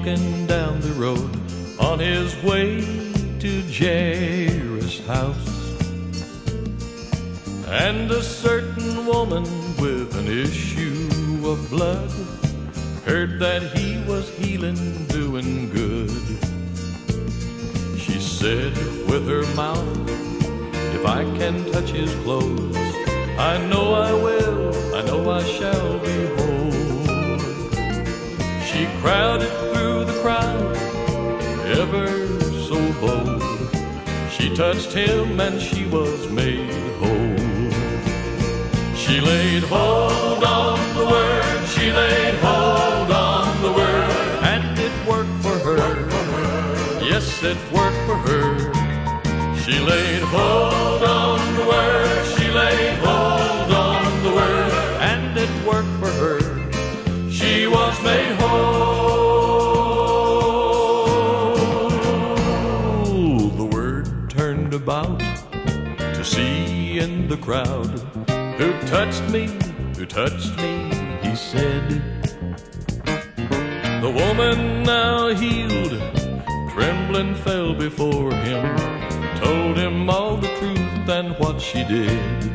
Walking down the road on his way to Jairus' house. And a certain woman with an issue of blood heard that he was healing, doing good. She said with her mouth, If I can touch his clothes, I know I will, I know I shall be whole. She crowded through the crowd, ever so bold. She touched him and she was made whole. She laid hold on the word, she laid hold on the word, and it worked for her. Yes, it worked for her. She laid hold on the word, She was. The word turned about to see in the crowd who touched me, who touched me, he said. The woman now healed, trembling fell before him, told him all the truth and what she did.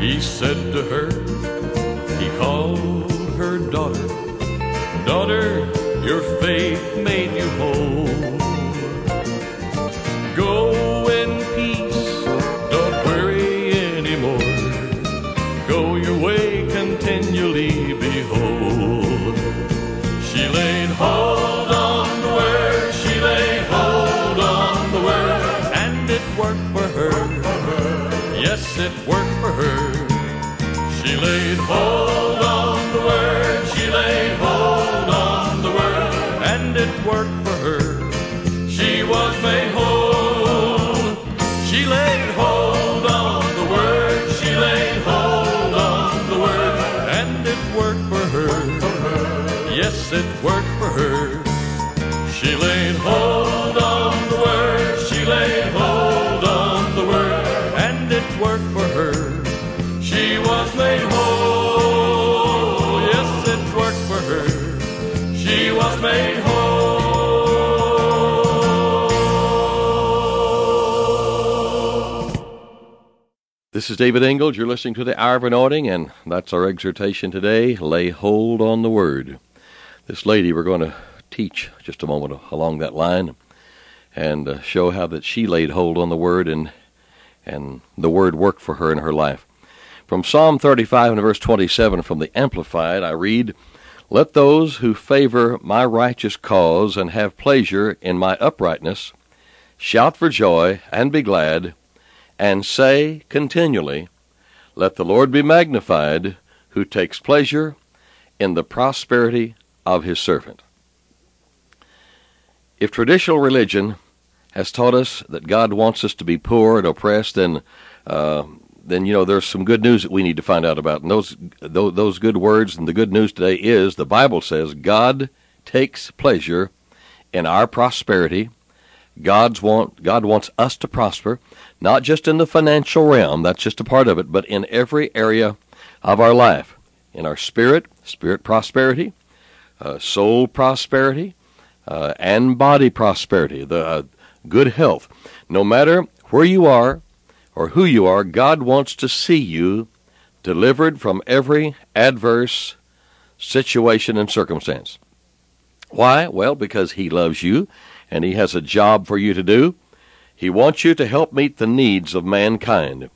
He said to her, he called faith made you whole. Go in peace, don't worry anymore. Go your way, continually behold. She laid hold on the word, she laid hold on the word, and it worked for her. Yes, it worked for her. She laid hold it worked for her. She laid hold on the word, she laid hold on the word, and it worked for her. She was made whole. Yes, it worked for her. She was made whole. This is David Ingles. You're listening to the Hour of Anointing, and that's our exhortation today. Lay hold on the Word. This lady, we're going to teach just a moment along that line and uh, show how that she laid hold on the Word and and the Word worked for her in her life. From Psalm 35 and verse 27 from the Amplified, I read, Let those who favor my righteous cause and have pleasure in my uprightness shout for joy and be glad, and say continually, Let the Lord be magnified, who takes pleasure in the prosperity of his servant. If traditional religion has taught us that God wants us to be poor and oppressed, then uh, then you know there's some good news that we need to find out about. And those those, good words and the good news today is the Bible says God takes pleasure in our prosperity. God's want God wants us to prosper, not just in the financial realm, that's just a part of it, but in every area of our life. In our spirit, spirit prosperity, uh, soul prosperity, uh, and body prosperity, the uh, good health. No matter where you are or who you are, God wants to see you delivered from every adverse situation and circumstance. Why? Well, because He loves you and He has a job for you to do. He wants you to help meet the needs of mankind,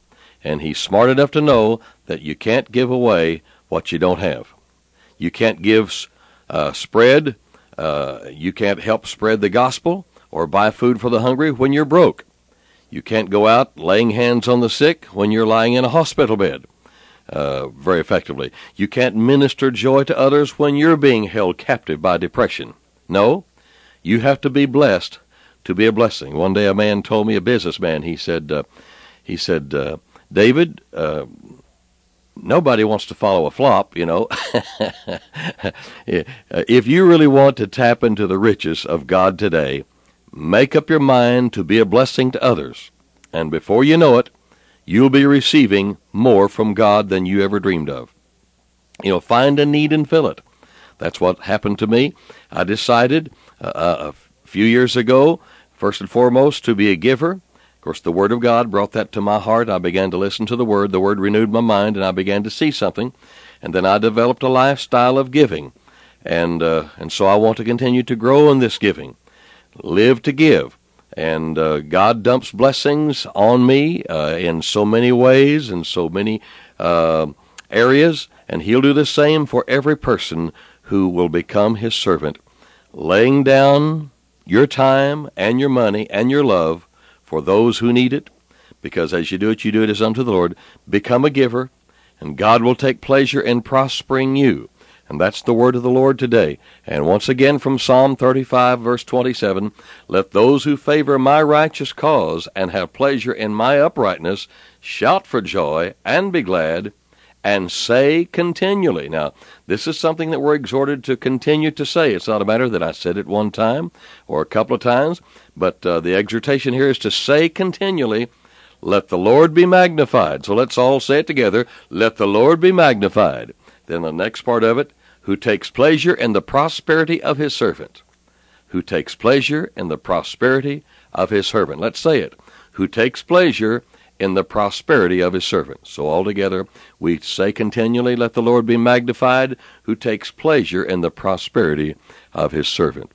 and He's smart enough to know that you can't give away what you don't have. You can't give uh, spread Uh, you can't help spread the gospel or buy food for the hungry when you're broke. You can't go out laying hands on the sick when you're lying in a hospital bed uh, very effectively. You can't minister joy to others when you're being held captive by depression. No, you have to be blessed to be a blessing. One day, a man told me, a businessman, he said, uh, he said, uh, David, uh, nobody wants to follow a flop, you know. if you really want to tap into the riches of God today, make up your mind to be a blessing to others. And before you know it, you'll be receiving more from God than you ever dreamed of. You know, find a need and fill it. That's what happened to me. I decided uh, uh a few years ago, first and foremost, to be a giver. Course, the Word of God brought that to my heart. I began to listen to the Word. The Word renewed my mind, and I began to see something. And then I developed a lifestyle of giving. And, uh, and so I want to continue to grow in this giving. Live to give. And uh, God dumps blessings on me uh, in so many ways, in so many uh, areas, and He'll do the same for every person who will become His servant, laying down your time and your money and your love for those who need it, because as you do it, you do it as unto the Lord. Become a giver, and God will take pleasure in prospering you. And that's the word of the Lord today. And once again from Psalm 35, verse 27 Let those who favor my righteous cause and have pleasure in my uprightness shout for joy and be glad and say continually. Now, this is something that we're exhorted to continue to say. It's not a matter that I said it one time or a couple of times, but uh, the exhortation here is to say continually, Let the Lord be magnified. So let's all say it together. Let the Lord be magnified. Then the next part of it, who takes pleasure in the prosperity of his servant. Who takes pleasure in the prosperity of his servant. Let's say it. Who takes pleasure in the prosperity of his servant. So altogether, we say continually, Let the Lord be magnified, who takes pleasure in the prosperity of his servant.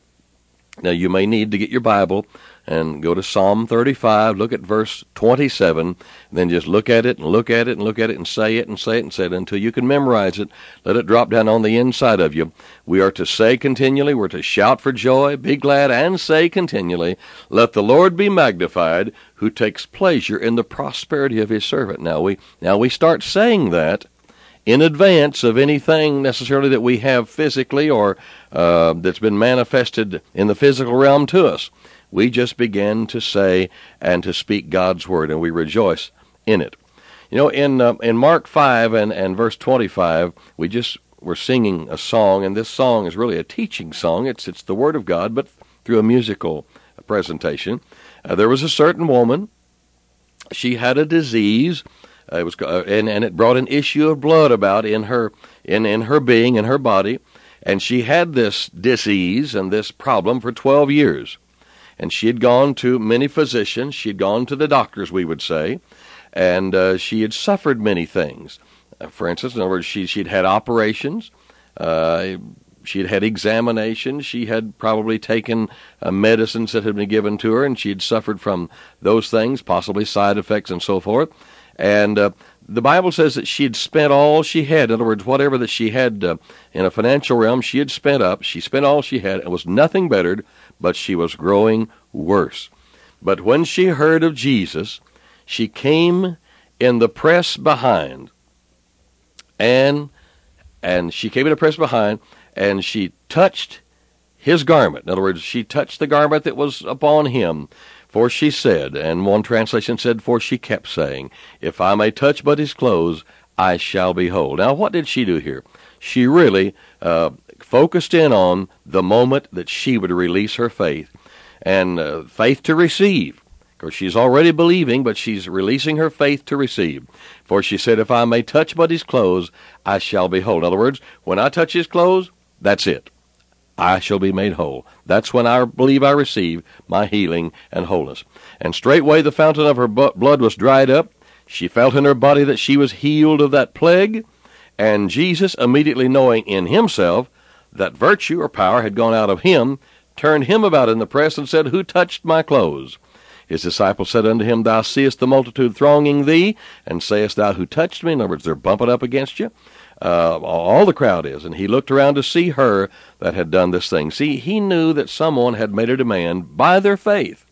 Now, you may need to get your Bible and go to Psalm 35, look at verse 27, then just look at it and look at it and look at it and say it and say it and say it until you can memorize it. Let it drop down on the inside of you. We are to say continually, we're to shout for joy, be glad, and say continually, Let the Lord be magnified, who takes pleasure in the prosperity of his servant. Now we now we start saying that in advance of anything necessarily that we have physically or uh, that's been manifested in the physical realm to us we just begin to say and to speak God's word, and we rejoice in it. You know, in uh, in Mark five and and verse twenty five, we just were singing a song, and this song is really a teaching song. It's it's the word of God, but through a musical presentation. Uh, there was a certain woman. She had a disease. Uh, it was uh, and and it brought an issue of blood about in her in in her being in her body, and she had this disease and this problem for twelve years and she had gone to many physicians. She had gone to the doctors, we would say, and uh, she had suffered many things. Uh, for instance, in other words, she she'd had operations. Uh, she had had examinations. She had probably taken uh, medicines that had been given to her, and she had suffered from those things, possibly side effects and so forth. And uh, the Bible says that she had spent all she had. In other words, whatever that she had uh, in a financial realm, she had spent up. She spent all she had. and was nothing bettered but she was growing worse. But when she heard of Jesus, she came in the press behind, and and she came in the press behind, and she touched his garment. In other words, she touched the garment that was upon him. For she said, and one translation said, for she kept saying, If I may touch but his clothes, I shall be whole. Now, what did she do here? She really uh, focused in on the moment that she would release her faith and uh, faith to receive. Because she's already believing, but she's releasing her faith to receive. For she said, If I may touch but his clothes, I shall be whole. In other words, when I touch his clothes, that's it. I shall be made whole. That's when I believe I receive my healing and wholeness. And straightway the fountain of her blood was dried up. She felt in her body that she was healed of that plague. And Jesus, immediately knowing in himself that virtue or power had gone out of him, turned him about in the press, and said, Who touched my clothes? His disciples said unto him, Thou seest the multitude thronging thee, and sayest thou, Who touched me? In other words, they're bumping up against you. Uh, all the crowd is. And he looked around to see her that had done this thing. See, he knew that someone had made a demand by their faith.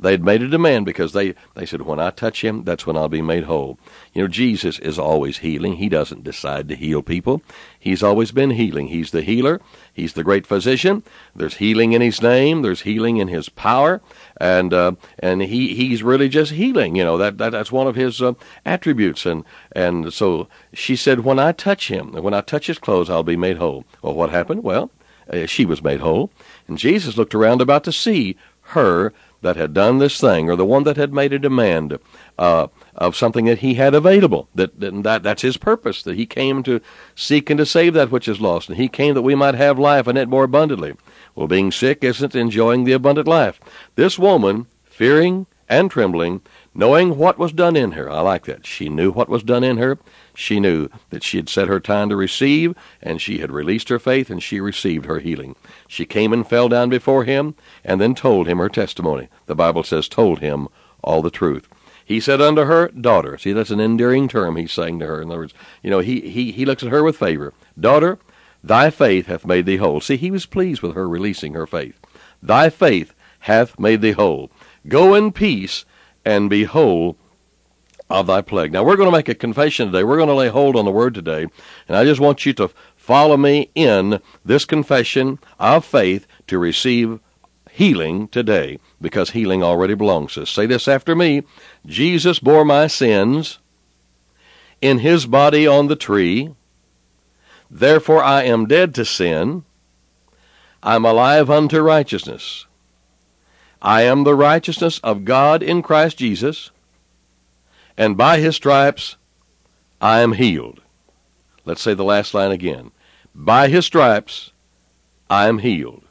They'd made a demand because they, they said, when I touch him, that's when I'll be made whole. You know, Jesus is always healing. He doesn't decide to heal people. He's always been healing. He's the healer. He's the great physician. There's healing in his name. There's healing in his power. And, uh, and he, he's really just healing. You know, that, that that's one of his uh, attributes. And, and so she said, when I touch him, when I touch his clothes, I'll be made whole. Well, what happened? Well, uh, she was made whole. And Jesus looked around about to see her that had done this thing, or the one that had made a demand uh, of something that he had available. That, that that's his purpose. That he came to seek and to save that which is lost, and he came that we might have life and it more abundantly. Well, being sick isn't enjoying the abundant life. This woman, fearing and trembling, knowing what was done in her. I like that. She knew what was done in her. She knew that she had set her time to receive, and she had released her faith, and she received her healing. She came and fell down before him, and then told him her testimony. The Bible says, told him all the truth. He said unto her, Daughter. See, that's an endearing term he's saying to her. In other words, you know, he, he, he looks at her with favor. Daughter, thy faith hath made thee whole. See, he was pleased with her releasing her faith. Thy faith hath made thee whole. Go in peace and be whole of thy plague. Now, we're going to make a confession today. We're going to lay hold on the word today. And I just want you to follow me in this confession of faith to receive healing today because healing already belongs to us. Say this after me Jesus bore my sins in his body on the tree. Therefore, I am dead to sin. I'm alive unto righteousness. I am the righteousness of God in Christ Jesus, and by his stripes I am healed. Let's say the last line again. By his stripes I am healed.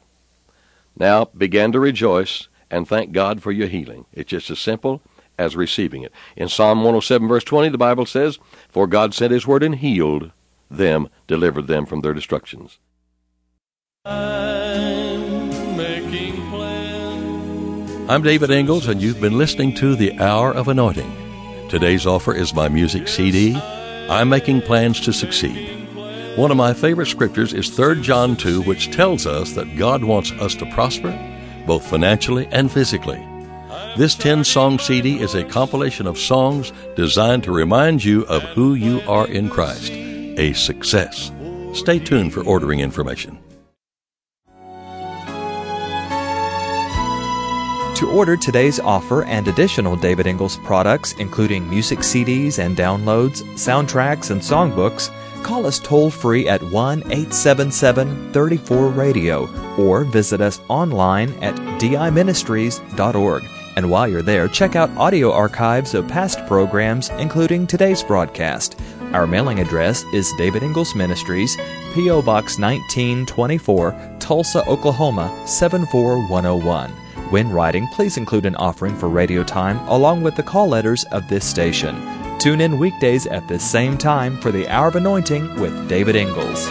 Now begin to rejoice and thank God for your healing. It's just as simple as receiving it. In Psalm 107, verse 20, the Bible says, For God sent his word and healed them, delivered them from their destructions. Uh, I'm David Ingles, and you've been listening to The Hour of Anointing. Today's offer is my music CD, I'm Making Plans to Succeed. One of my favorite scriptures is 3 John 2, which tells us that God wants us to prosper, both financially and physically. This 10 song CD is a compilation of songs designed to remind you of who you are in Christ, a success. Stay tuned for ordering information. To order today's offer and additional David Ingles products, including music CDs and downloads, soundtracks, and songbooks, call us toll free at 1 877 34 Radio or visit us online at diministries.org. And while you're there, check out audio archives of past programs, including today's broadcast. Our mailing address is David Ingles Ministries, P.O. Box 1924, Tulsa, Oklahoma 74101. When writing, please include an offering for radio time along with the call letters of this station. Tune in weekdays at this same time for the Hour of Anointing with David Ingles.